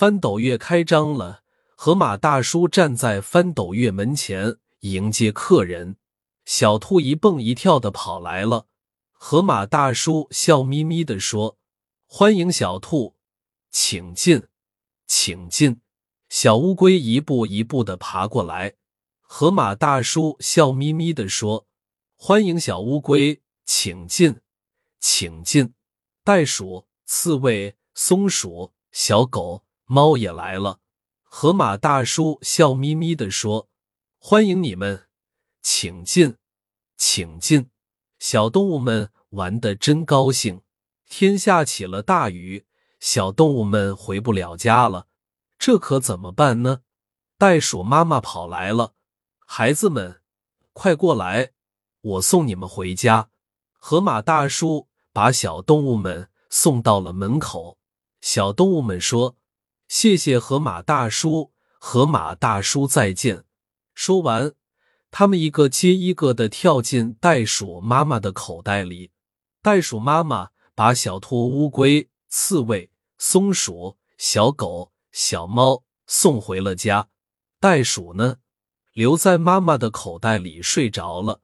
翻斗月开张了，河马大叔站在翻斗月门前迎接客人。小兔一蹦一跳的跑来了，河马大叔笑眯眯的说：“欢迎小兔，请进，请进。”小乌龟一步一步的爬过来，河马大叔笑眯眯的说：“欢迎小乌龟，请进，请进。”袋鼠、刺猬、松鼠、小狗。猫也来了，河马大叔笑眯眯的说：“欢迎你们，请进，请进。”小动物们玩的真高兴。天下起了大雨，小动物们回不了家了，这可怎么办呢？袋鼠妈妈跑来了，孩子们，快过来，我送你们回家。河马大叔把小动物们送到了门口。小动物们说。谢谢河马大叔，河马大叔再见。说完，他们一个接一个的跳进袋鼠妈妈的口袋里。袋鼠妈妈把小兔、乌龟、刺猬、松鼠、小狗、小猫送回了家。袋鼠呢，留在妈妈的口袋里睡着了。